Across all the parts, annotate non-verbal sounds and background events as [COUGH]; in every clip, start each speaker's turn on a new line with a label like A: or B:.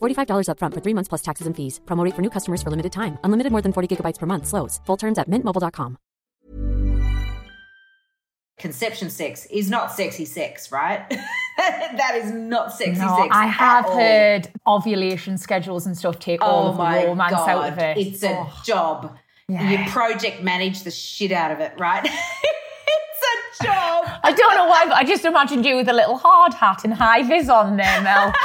A: $45 upfront for three months plus taxes and fees. Promo rate for new customers for limited time. Unlimited more than 40 gigabytes per month. Slows. Full terms at mintmobile.com.
B: Conception sex is not sexy sex, right? [LAUGHS] that is not sexy
C: No,
B: sex.
C: I
B: at
C: have
B: all.
C: heard ovulation schedules and stuff take all
B: Oh
C: of
B: my
C: the romance
B: god,
C: out of it.
B: it's a
C: Oh,
B: job.
C: Yeah.
B: You project manage the shit out of it, right? [LAUGHS] it's a job.
C: I don't know why, but I just imagined you with a little hard hat and high vis on there, Mel. [LAUGHS]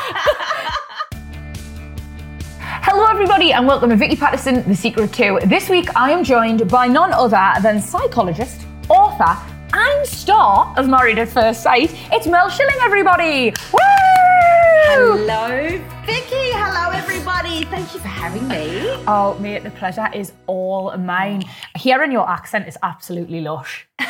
C: Hello, everybody, and welcome to Vicky Pattison, The Secret to. This week, I am joined by none other than psychologist, author, and star of Married at First Sight. It's Mel Schilling, everybody. Woo!
B: Hello, Vicky. Hello, everybody. Thank you for having me.
C: Oh, mate, the pleasure is all mine. Hearing your accent is absolutely lush. [LAUGHS]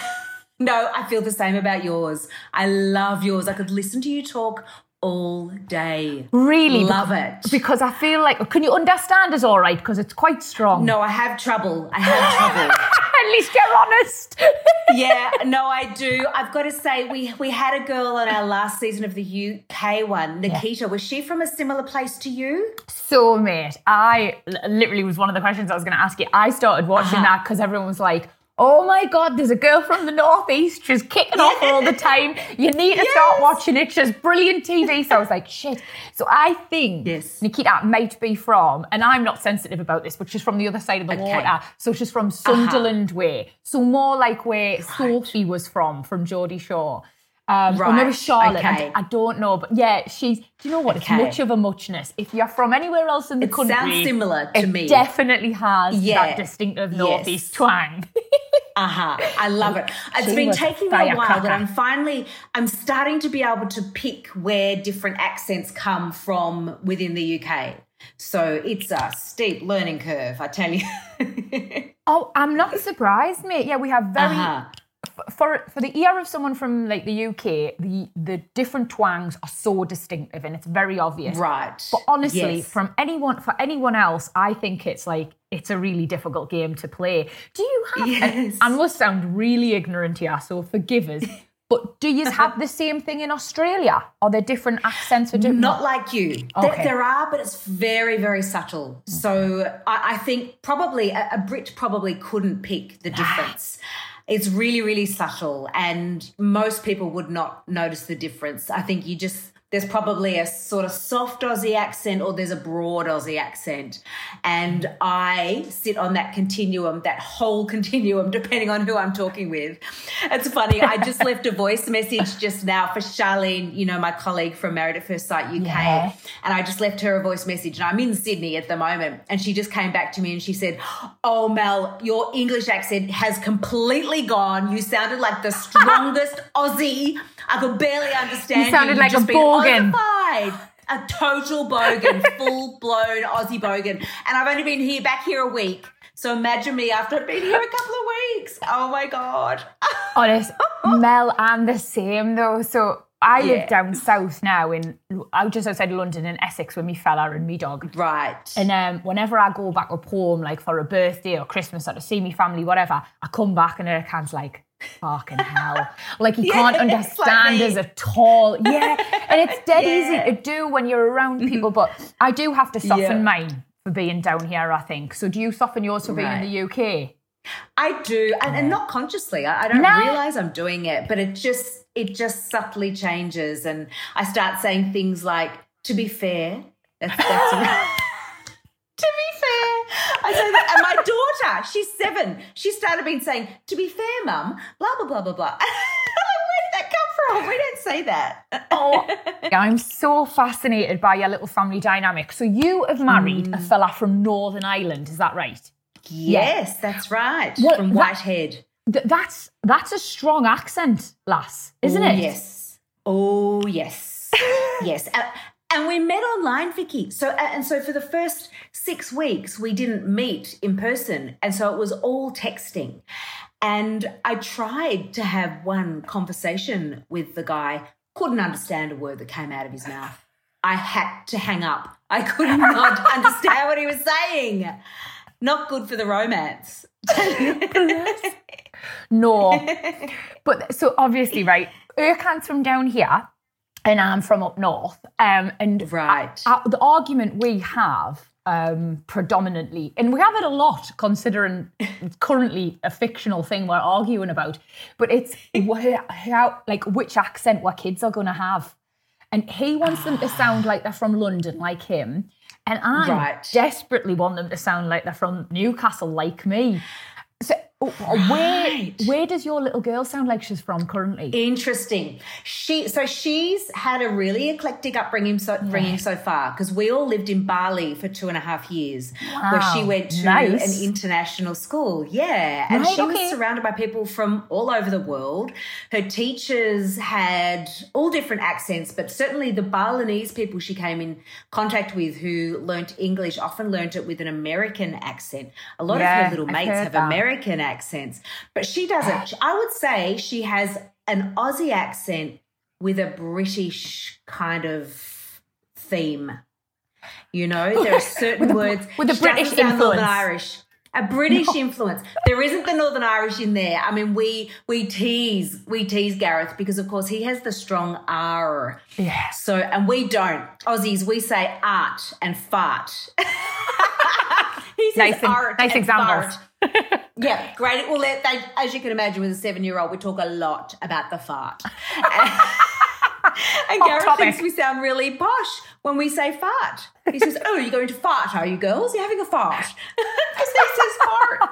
B: No, I feel the same about yours. I love yours. I could listen to you talk all day.
C: Really?
B: Love
C: bec-
B: it.
C: Because I feel like, can you understand us all right? Because it's quite strong.
B: No, I have trouble. I have trouble. [LAUGHS]
C: At least you're honest. [LAUGHS]
B: yeah, no, I do. I've got to say, we we had a girl on our last season of the UK one, Nikita. Was she from a similar place to you?
C: so, mate, I literally was one of the questions I was going to ask you. I started watching
B: Uh-huh.
C: that because everyone was like, Oh my God, there's a girl from the Northeast. She's kicking off all the [LAUGHS] time. You need to start watching it. She's brilliant TV. So I was like, shit. So I think
B: Yes.
C: Nikita might be from, and I'm not sensitive about this, but she's from the other side of the
B: Okay.
C: water. So she's from uh-huh. Sunderland way. So more like where Sophie was from, from Geordie Shore. Um, Or maybe
B: Right,
C: Charlotte. I
B: okay.
C: d- I, don't know. But yeah, she's, do you know what? It's much of a muchness. If you're from anywhere else in the
B: It
C: country,
B: sounds similar to
C: it
B: me.
C: definitely has
B: Yeah.
C: that distinctive
B: Yes.
C: Northeast twang. [LAUGHS]
B: Uh huh. I love it. It's
C: She
B: been taking me a while, but I'm finally I'm starting to be able to pick where different accents come from within the UK. So it's a steep learning curve, I tell you. [LAUGHS]
C: Oh, I'm not surprised, mate. Yeah, we have very
B: Uh-huh.
C: For for the ear of someone from like the UK, the the different twangs are so distinctive and it's very obvious.
B: Right.
C: But honestly,
B: Yes.
C: from anyone for anyone else, I think it's like it's a really difficult game to play. Do you have? and
B: Yes.
C: I must sound really ignorant here, so forgive us. [LAUGHS] But do you have the same thing in Australia? Are there different accents or different?
B: Not like you. There,
C: Okay.
B: there are, but it's very, very subtle. So I, I think probably a, a Brit probably couldn't pick the ah. difference. It's really, really subtle, and most people would not notice the difference. I think you just there's probably a sort of soft Aussie accent or there's a broad Aussie accent. And I sit on that continuum, that whole [LAUGHS] continuum, depending on who I'm talking with. It's funny. I just left a voice message just now for Charlene, you know, my colleague from Married at First Sight UK.
C: Yeah.
B: And I just left her a voice message. And I'm in Sydney at the moment. And she just came back to me and she said, Oh, Mel, your English accent has completely gone. You sounded like the [LAUGHS] strongest Aussie. I could barely understand
C: You sounded
B: You've
C: like a
B: just been
C: bogan.
B: Ossified. A total bogan, [LAUGHS] full blown Aussie bogan. And I've only been here back here a week. So imagine me after I've been here a couple of weeks. Oh my God. [LAUGHS]
C: Honest, Mel, I'm the same though. So I
B: Yeah.
C: live down south now in out just outside London in Essex with me fella and me dog.
B: Right.
C: And um, whenever I go back up home, like for a birthday or Christmas or to see me family, whatever, I come back and Ercan's like, fucking hell. [LAUGHS] Like he can't understand us at all. Yeah. And it's [LAUGHS] dead
B: Yeah.
C: easy to do when you're around people, but I do have to soften
B: Yeah.
C: mine for being down here, I think. So do you soften yours for being in the UK?
B: I do, and, and not consciously. I, I don't
C: No.
B: realize I'm doing it, but it just it just subtly changes, and I start saying things like, "To be fair," that's, that's [LAUGHS] [LAUGHS] to be fair. I say that, and my daughter, she's seven. She started being saying, "To be fair, mum, blah blah blah blah blah." [LAUGHS] Where did that come from? We don't say that.
C: Oh, [LAUGHS] I'm so fascinated by your little family dynamic. So you have married a fella from Northern Ireland, is that right?
B: Yes, that's right. From Whitehead.
C: Th- that's that's a strong accent, lass, isn't
B: Oh,
C: it?
B: Yes. Oh, yes. [LAUGHS] yes. Uh, and we met online, Vicky. So, uh, and so for the first six weeks, we didn't meet in person. And so it was all texting. And I tried to have one conversation with the guy, couldn't understand a word that came out of his mouth. I had to hang up. I could not [LAUGHS] understand what he was saying. Not good for the romance. [LAUGHS]
C: No. but so obviously, right, Ercan's from down here and I'm from up north. Um, and
B: Right.
C: uh, the argument we have um, predominantly, and we have it a lot considering it's currently a fictional thing we're arguing about, but it's [LAUGHS] wh- how, like, which accent our kids are going to have. And he wants them to sound like they're from London, like him. And I
B: Right.
C: desperately want them to sound like they're from Newcastle, like me. Oh, uh,
B: where
C: where does your little girl sound like she's from currently?
B: Interesting. She so she's had a really eclectic upbringing so bringing so far because we all lived in Bali for two and a half years, where she went to
C: nice.
B: an international school. Yeah, and
C: Right,
B: she
C: okay.
B: was surrounded by people from all over the world. Her teachers had all different accents, but certainly the Balinese people she came in contact with who learnt English often learnt it with an American accent. A lot
C: Yeah,
B: of her little
C: I've
B: mates have
C: that.
B: American accents, but she doesn't. I would say she has an Aussie accent with a British kind of theme. You know, there are [LAUGHS] certain words
C: with a British
B: sound Northern. Irish. A British influence. There isn't the Northern Irish in there. I mean, we we tease we tease Gareth because, of course, he has the strong R.
C: Yeah.
B: So, and we don't. Aussies, we say art and fart. [LAUGHS]
C: Nice and-
B: art
C: nice examples.
B: fart. [LAUGHS] yeah, great. Well, they, they, as you can imagine, with a seven-year-old, we talk a lot about the fart. [LAUGHS] and Gareth thinks we sound really posh when we say fart. He says, "Oh, you're going to fart, are you, girls? You're having a fart." [LAUGHS] Because he says fart.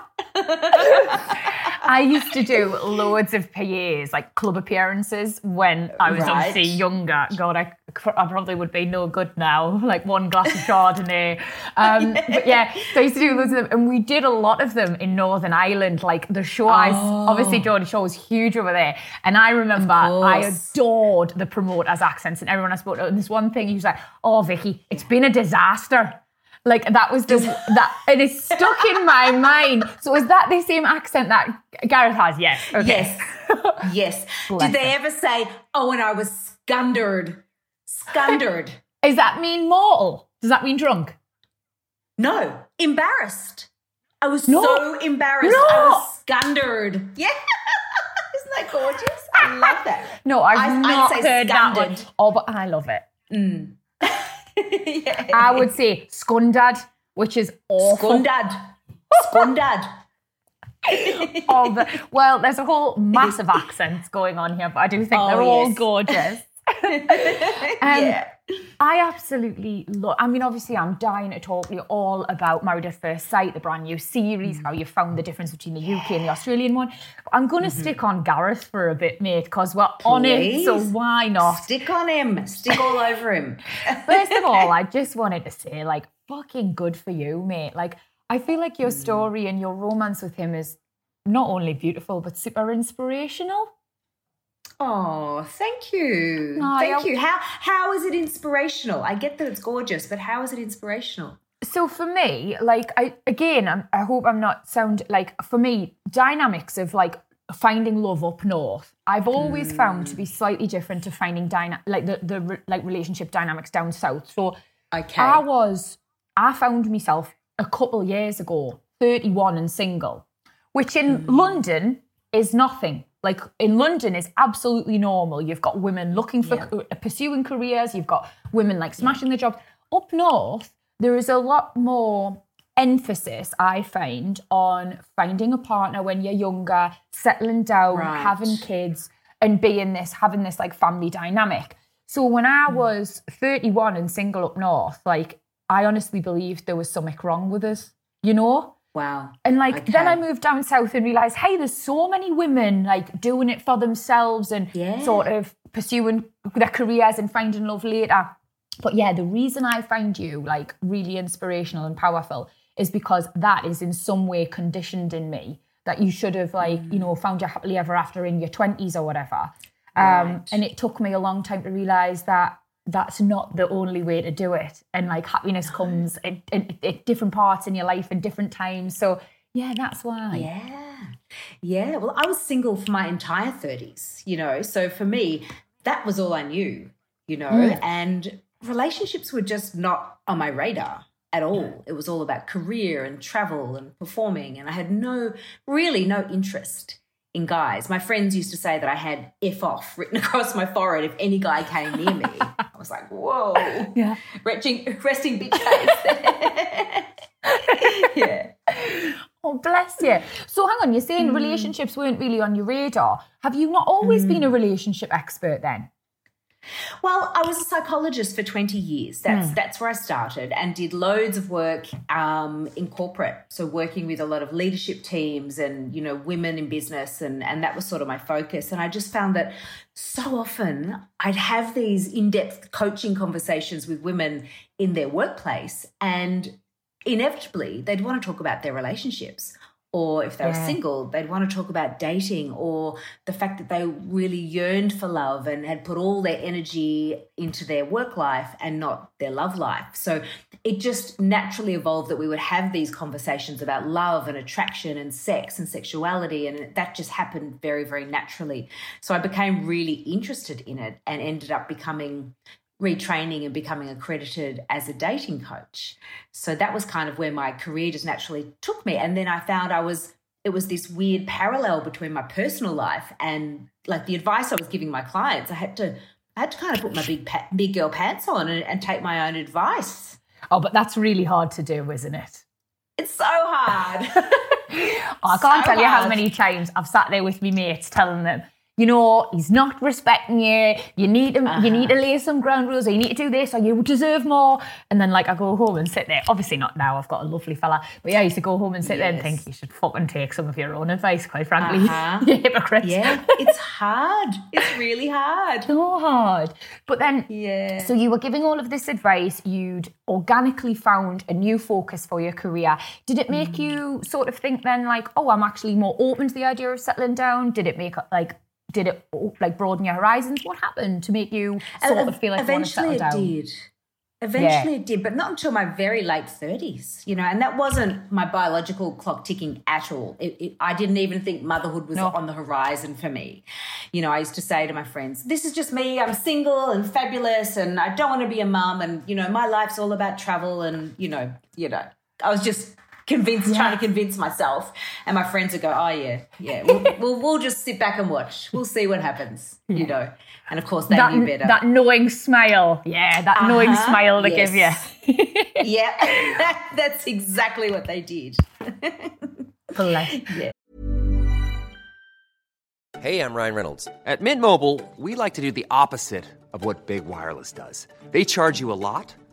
C: I used to do loads of PAs, like club appearances, when I was
B: Right.
C: obviously younger. God, I, I probably would be no good now, [LAUGHS] like one glass of Chardonnay. Um, but yeah, so I used to do loads of them, and we did a lot of them in Northern Ireland. Like the show, I, obviously Geordie Shore was huge over there, and I remember I adored the promoters' accents, and everyone I spoke to. And this one thing, he was like, "Oh, Vicky, it's been a disaster." Like that was the that it's stuck in my [LAUGHS] mind. So is that the same accent that Gareth has? Yes. Okay.
B: Yes. [LAUGHS] Yes. Did they ever say, "Oh, and I was scundered"? Scundered.
C: Does [LAUGHS] that mean mortal? Does that mean drunk?
B: no, embarrassed. I was
C: No.
B: so embarrassed.
C: No.
B: I was scundered. Yeah. Isn't that gorgeous? I love that.
C: No, I've
B: I- I'd
C: not
B: say
C: heard that one. Oh, but I love it. Mm.
B: Yeah. [LAUGHS]
C: I would say scundad, which is awful.
B: Scundad. Scundad.
C: The- [LAUGHS] well, there's a whole massive accents going on here, but I do think
B: Oh,
C: they're all gorgeous. [LAUGHS] Um,
B: yeah.
C: I absolutely love. I mean, obviously, I'm dying to talk to you all about Married at First Sight, the brand new series, mm. how you found the difference between the UK and the Australian one. But I'm going to mm-hmm. stick on Gareth for a bit, mate, because we're on it. So why not?
B: Stick on him. Stick all over him. [LAUGHS]
C: First of all, [LAUGHS] I just wanted to say, like, fucking good for you, mate. Like, I feel like your mm. story and your romance with him is not only beautiful but super inspirational.
B: Oh, thank you.
C: No,
B: thank you. How how is it inspirational? I get that it's gorgeous, but how is it inspirational?
C: So for me, like I again, I'm, I hope I'm not sound like for me dynamics of like finding love up north. I've always found to be hmm. slightly different to finding dyna- like the the re- like relationship dynamics down south. So
B: Okay.
C: I was I found myself a couple years ago, 31 and single, which in hmm. London is nothing. Like in London is absolutely normal. You've got women looking for uh, pursuing careers, you've got women like smashing their jobs. Up north, there is a lot more emphasis I find on finding a partner when you're younger, settling down,
B: Right.
C: having kids and being this having this like family dynamic. So when I was 31 and single up north, like I honestly believed there was something wrong with us. you know?
B: Wow.
C: And like then I moved down south and realized, hey, there's so many women like doing it for themselves and
B: Yeah.
C: sort of pursuing their careers and finding love later. But yeah, the reason I find you like really inspirational and powerful is because that is in some way conditioned in me that you should have like, you know, found your happily ever after in your 20s or whatever. Um,
B: Right.
C: and it took me a long time to realize that that's not the only way to do it. And like happiness comes at, at, at different parts in your life and different times. So yeah, that's why.
B: Yeah. Yeah. Well, I was single for my entire 30s, you know. So for me, that was all I knew, you know, mm. and relationships were just not on my radar at all. It was all about career and travel and performing. And I had no, really no interest in guys. My friends used to say that I had F off written [LAUGHS] across my forehead if any guy came near me. I was like, whoa. [LAUGHS]
C: Yeah.
B: Resting, resting bitch face. [LAUGHS] yeah.
C: Oh, bless you. So hang on, you're saying hmm. relationships weren't really on your radar. Have you not always been a hmm. relationship expert then?
B: Well, I was a psychologist for 20 years. That's that's where I started and did loads of work um, in corporate. So working with a lot of leadership teams and, you know, women in business and and that was sort of my focus. And I just found that so often I'd have these in-depth coaching conversations with women in their workplace and inevitably they'd want to talk about their relationships or if they were single they'd want to talk about dating or the fact that they really yearned for love and had put all their energy into their work life and not their love life. So it just naturally evolved that we would have these conversations about love and attraction and sex and sexuality and that just happened very very naturally. So i became really interested in it and ended up becoming retraining and becoming accredited as a dating coach. So that was kind of where my career just naturally took me. And then I found I was, it was this weird parallel between my personal life and like the advice I was giving my clients. I had to, I had to kind of put my big, big girl pants on and, and take my own advice.
C: Oh, but that's really hard to do, isn't it?
B: It's so hard. [LAUGHS]
C: I can't
B: So
C: tell you how many times I've sat there with my mates telling them, you know, he's not respecting you. You need to, you need to lay some ground rules, or you need to do this, or you deserve more. And then, like, I go home and sit there. Obviously, not now. I've got a lovely fella, but yeah, I used to go home and sit there and think you should fucking take some of your own advice. Quite frankly,
B: Uh-huh. [LAUGHS]
C: you hypocrite.
B: yeah, it's hard. It's really hard.
C: so hard. But then,
B: Yeah.
C: so you were giving all of this advice. You'd organically found a new focus for your career. Did it make you sort of think then, like, oh, I'm actually more open to the idea of settling down? Did it make like, did it oh, like broaden your horizons? What happened to make you sort
B: Ev-
C: of feel like you want to settle
B: eventually it did. Eventually it did, but not until my very late thirties. You know, and that wasn't my biological clock ticking at all. It, it, I didn't even think motherhood was
C: No.
B: on the horizon for me. You know, I used to say to my friends, "This is just me. I'm single and fabulous, and I don't want to be a mum. And you know, my life's all about travel. And you know, you know, I was just." Convinced, trying to convince myself, and my friends would go, "Oh yeah, yeah, we'll, [LAUGHS] we'll we'll just sit back and watch. We'll see what happens." You know, and of course they
C: That,
B: knew better.
C: that knowing smile. Yeah, that knowing
B: Uh-huh,
C: smile to give you.
B: yes. [LAUGHS] yeah, [LAUGHS] that's exactly what they did.
C: Bless.
D: Hey, I'm Ryan Reynolds. At Mint Mobile, we like to do the opposite of what Big Wireless does. They charge you a lot,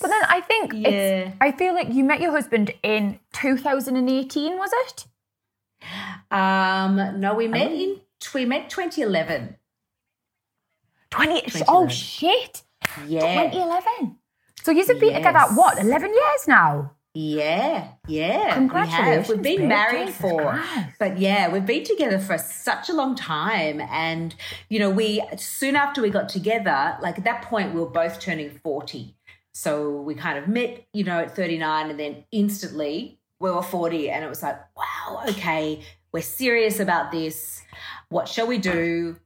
C: But then I think
B: Yeah.
C: it's, I feel like you met your husband in 2018, was it?
B: Um, no, we met in we met 2011.
C: 20.
B: 2011.
C: Oh shit!
B: Yeah,
C: 2011. So you've been together what? 11 years now.
B: Yeah, yeah. we have.
C: Congratulations,
B: We've been married
C: Jesus
B: for,
C: Christ.
B: but yeah, we've been together for such a long time. And, you know, we, soon after we got together, like at that point, we were both turning 40. So we kind of met, you know, at 39 and then instantly we were 40. And it was like, wow, okay, we're serious about this. What shall we do?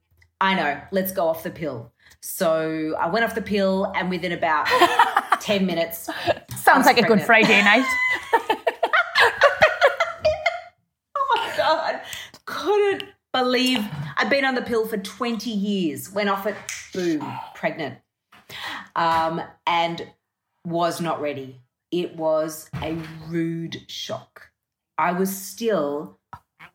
B: I know, let's go off the pill. So I went off the pill and within about [LAUGHS] 10 minutes,
C: Sounds like a good. Friday night. [LAUGHS]
B: Oh my God. Couldn't believe I'd been on the pill for 20 years, went off it, boom, pregnant. Um, and was not ready. It was a rude shock. I was still,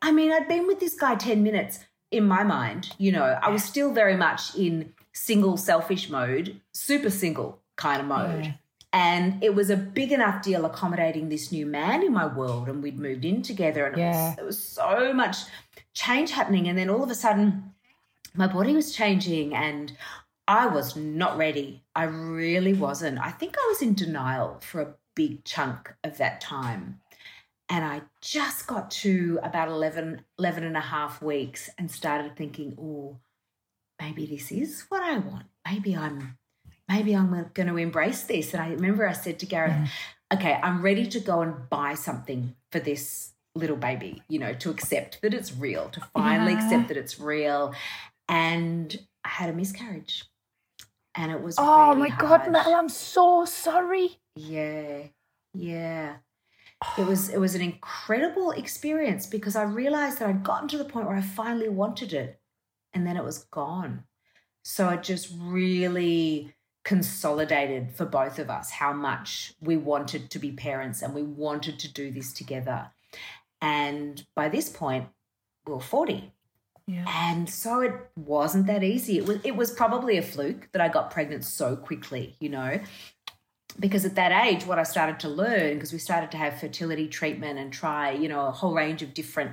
B: I mean, I'd been with this guy 10 minutes in my mind, you know, I was still very much in single selfish mode, super single kind of mode. And it was a big enough deal accommodating this new man in my world. And we'd moved in together, and it, was, there was so much change happening. And then all of a sudden, my body was changing, and I was not ready. I really wasn't. I think I was in denial for a big chunk of that time. And I just got to about 11, 11 and a half weeks and started thinking, oh, maybe this is what I want. Maybe I'm maybe I'm going to embrace this. And I remember I said to Gareth, mm-hmm. okay, I'm ready to go and buy something for this little baby, you know, to accept that it's real, to finally
C: Yeah.
B: accept that it's real. And I had a miscarriage. And it was
C: Oh
B: really
C: my God. Mel, I'm so sorry.
B: Yeah. Yeah. It was it [SIGHS] was an incredible experience because I realized that I'd gotten to the point where I finally wanted it and then it was gone. So it just really consolidated for both of us how much we wanted to be parents and we wanted to do this together. And by this point, we were 40.
C: Yeah.
B: And so it wasn't that easy. It was it was probably a fluke that I got pregnant so quickly, you know. Because at that age, what I started to learn, because we started to have fertility treatment and try, you know, a whole range of different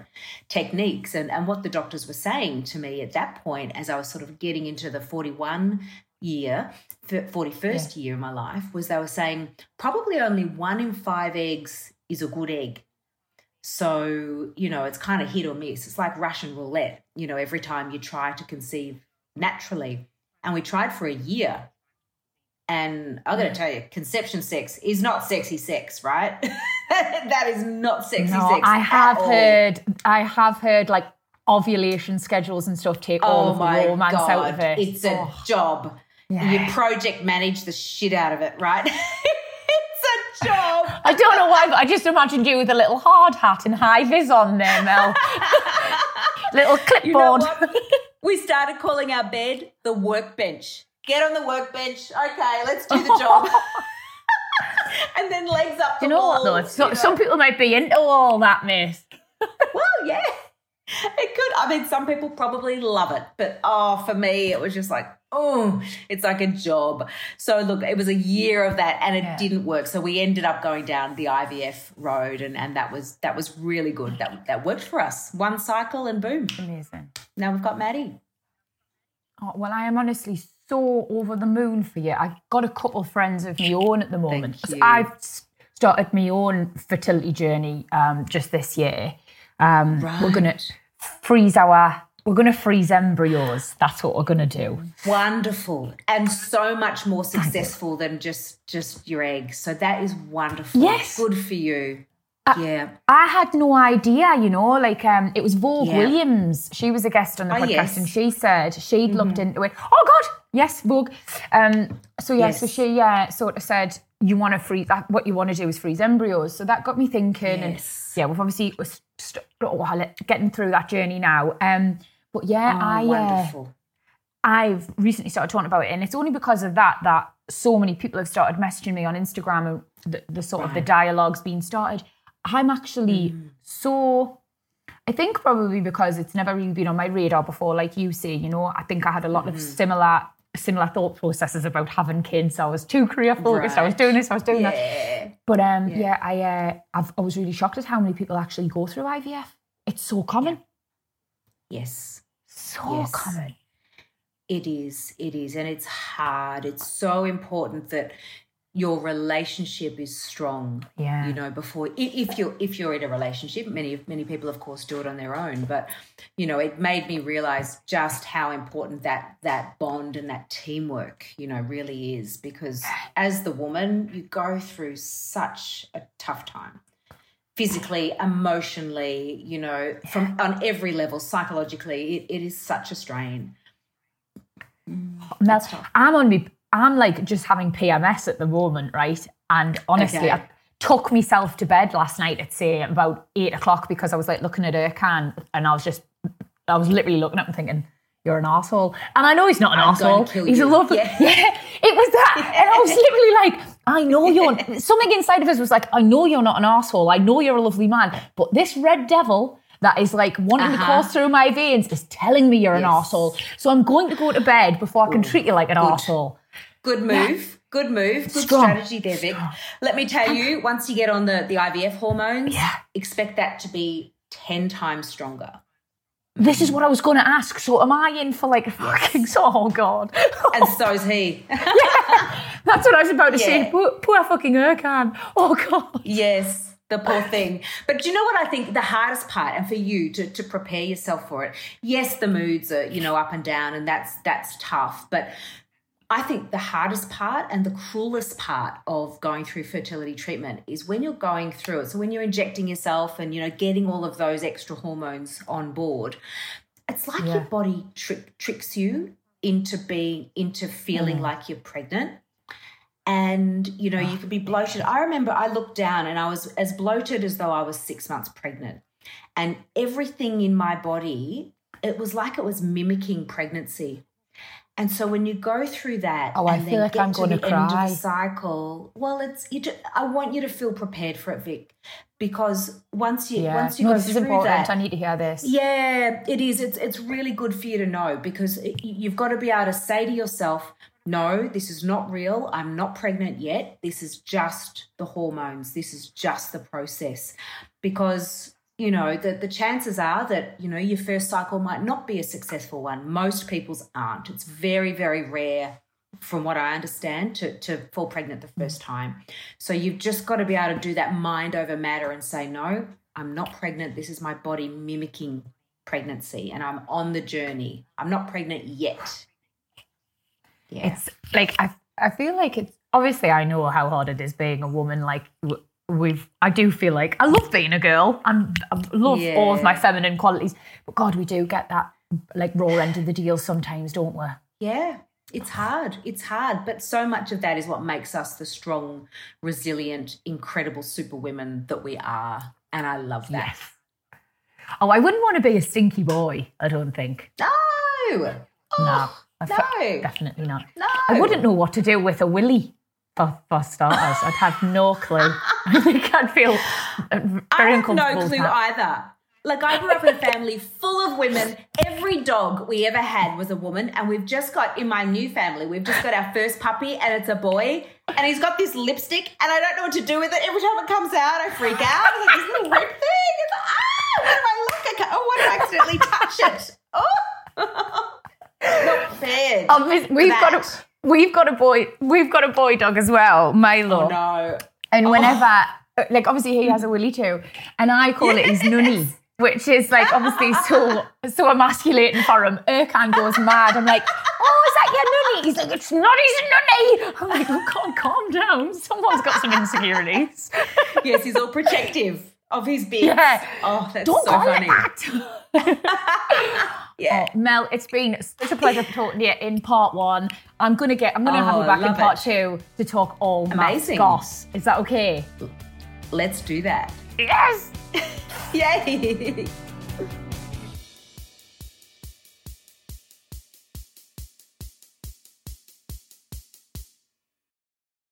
B: techniques. And, and what the doctors were saying to me at that point, as I was sort of getting into the 41 year, 41st year of my life, was they were saying probably only one in five eggs is a good egg. So, you know, it's kind of hit or miss. It's like Russian roulette, you know, every time you try to conceive naturally. And we tried for a year. And i am going to tell you, conception sex is not sexy sex, right? [LAUGHS] that is not sexy
C: No,
B: sex.
C: I have
B: all.
C: heard, I have heard like ovulation schedules and stuff take oh all
B: Oh
C: of the romance
B: God.
C: out of it.
B: It's a
C: Oh,
B: job.
C: Yeah.
B: You project manage the shit out of it, right? [LAUGHS] it's a job.
C: I don't know why, but I just imagined you with a little hard hat and high vis on there, Mel. [LAUGHS] little
B: You know
C: clipboard.
B: what? we started calling our bed the workbench. Get on the workbench. Okay, let's do the job. [LAUGHS] and then legs up the
C: you know what though? So,
B: you know.
C: Some people might be into all that, miss.
B: Well, yeah. [LAUGHS] It could. I mean, some people probably love it, but oh, for me, it was just like, oh, it's like a job. So look, it was a year of that, and it
C: Yeah.
B: didn't work. So we ended up going down the IVF road, and and that was that was really good. That that worked for us. One cycle, and boom,
C: Amazing.
B: now we've got Maddie.
C: Oh, well, I am honestly so over the moon for you. I've got a couple friends of my own at the moment. I've started my own fertility journey um, just this year. Um, We're gonna freeze our. We're gonna freeze embryos. That's what we're gonna do.
B: Wonderful, and so much more successful than just just your eggs. So that is wonderful.
C: Yes.
B: good for you. yeah,
C: I had no idea, you know, like um, it was Vogue
B: Yeah.
C: Williams. She was a guest on the
B: Oh,
C: podcast
B: yes. Mm-hmm.
C: and she said she'd looked into it. Oh God, yes, Vogue. Um, so yeah, so she uh, sort of said you want to freeze. That, what you want to do is freeze embryos. So that got me thinking,
B: Yes.
C: and yeah, we've obviously we're st- st- getting through that journey now. Um, but yeah,
B: oh,
C: I uh,
B: wonderful.
C: I've recently started talking about it, and it's only because of that that so many people have started messaging me on Instagram and the, the sort of the dialogues being started. I'm actually
B: Mm.
C: so. I think probably because it's never really been on my radar before, like you say. You know, I think I had a lot
B: Mm-hmm.
C: of similar similar thought processes about having kids. I was too career focused. I was doing this. I was doing that. But um, yeah, I uh, I've, I was really shocked at how many people actually go through IVF. It's so common.
B: Yes.
C: So
B: Yes.
C: common.
B: It is, it is, and it's hard. It's so important that your relationship is strong.
C: Yeah.
B: You know, before if you're if you're in a relationship, many many people of course do it on their own, but you know, it made me realize just how important that that bond and that teamwork, you know, really is because as the woman, you go through such a tough time. Physically, emotionally, you know, from on every level, psychologically, it, it is such a strain.
C: Mel, I'm on me. I'm like just having PMS at the moment, right? And honestly,
B: Okay.
C: I took myself to bed last night at say about eight o'clock because I was like looking at Ercan and I was just, I was literally looking at him thinking, "You're an asshole," and I know he's not an
B: I'm
C: asshole.
B: to
C: He's a lovely.
B: Yeah.
C: Yeah. it was that, and I was [LAUGHS] literally like, "I know you're." [LAUGHS] Something inside of us was like, "I know you're not an asshole. I know you're a lovely man, but this red devil." That is like wanting to
B: Uh-huh.
C: course through my veins is telling me you're an asshole. So I'm going to go to bed before I can treat you like an asshole.
B: Good move. Good move. Good
C: Strong.
B: strategy there, Vic. Let me tell you, once you get on the, the IVF hormones,
C: Yeah.
B: expect that to be 10 times stronger.
C: This is what I was going to ask. So am I in for like a fucking [LAUGHS] oh god?
B: And so's he. [LAUGHS]
C: That's what I was about to say. Poor, poor fucking Ercan. Oh god.
B: yes, the poor thing. But do you know what I think the hardest part, and for you to, to prepare yourself for it? Yes, the moods are, you know, up and down, and that's that's tough. But I think the hardest part and the cruelest part of going through fertility treatment is when you're going through it. So when you're injecting yourself and you know getting all of those extra hormones on board, it's like your body trick, tricks you into being into feeling mm. like you're pregnant. And you know, you could be oh, bloated. I remember I looked down and I was as bloated as though I was six months pregnant. And everything in my body, it was like it was mimicking pregnancy. And so when you go through that,
C: Oh, I
B: and
C: feel like I'm
B: to
C: gonna
B: the end of
C: cry.
B: the cycle, well, it's you. Just, I want you to feel prepared for it, Vic, because once you
C: Yeah.
B: once you
C: no,
B: go
C: this is
B: through
C: important.
B: that,
C: I need to hear this.
B: yeah, it is. It's it's really good for you to know because it- you've got to be able to say to yourself, "No, this is not real. I'm not pregnant yet. This is just the hormones. This is just the process." Because you know the the chances are that you know your first cycle might not be a successful one. Most people's aren't. It's very very rare. From what I understand, to, to fall pregnant the first time. So you've just got to be able to do that mind over matter and say, no, I'm not pregnant. This is my body mimicking pregnancy and I'm on the journey. I'm not pregnant yet. Yeah.
C: It's like I I feel like it's obviously I know how hard it is being a woman. Like we've I do feel like I love being a girl and I love all of my feminine qualities. But God, we do get that like raw end of the deal sometimes, don't we?
B: yeah. It's hard. It's hard. But so much of that is what makes us the strong, resilient, incredible superwomen that we are. And I love that.
C: Oh, I wouldn't want to be a stinky boy. I don't think.
B: No.
C: no,
B: Oh,
C: fe-
B: no.
C: definitely not.
B: No.
C: I wouldn't know what to do with a willy. For, for starters, I'd have no clue. I think I'd feel uh, very
B: I have no clue either. Like I grew up in a family full of women. Every dog we ever had was a woman, and we've just got in my new family. We've just got our first puppy, and it's a boy, and he's got this lipstick, and I don't know what to do with it. Every time it comes out, I freak out. It's like this little red thing. It's like, ah, what if I look? I can't, oh, what if I accidentally touch it? Oh, [LAUGHS] not fair.
C: Obviously, we've got
B: that.
C: We've got a boy we've got a boy dog as well, Milo.
B: Oh no.
C: And oh. whenever like obviously he has a willy too, and I call it his nunny. Which is like obviously [LAUGHS] so so emasculating for him. Ercan goes mad. I'm like, oh, is that your nunny? He's like, it's not his nunny. I'm like, oh God, calm down. Someone's got some insecurities.
B: Yes, he's all protective of his bits.
C: Yeah.
B: Oh, that's
C: Don't
B: so
C: call
B: funny.
C: it that. [LAUGHS] [LAUGHS]
B: Yeah.
C: Oh, Mel, it's been such a pleasure talking to you in part one. I'm gonna get. I'm gonna have
B: Oh,
C: you back in part
B: it.
C: two to talk all
B: Amazing.
C: goss. Is that okay?
B: Let's do that.
C: Yes. [LAUGHS]
B: Yay!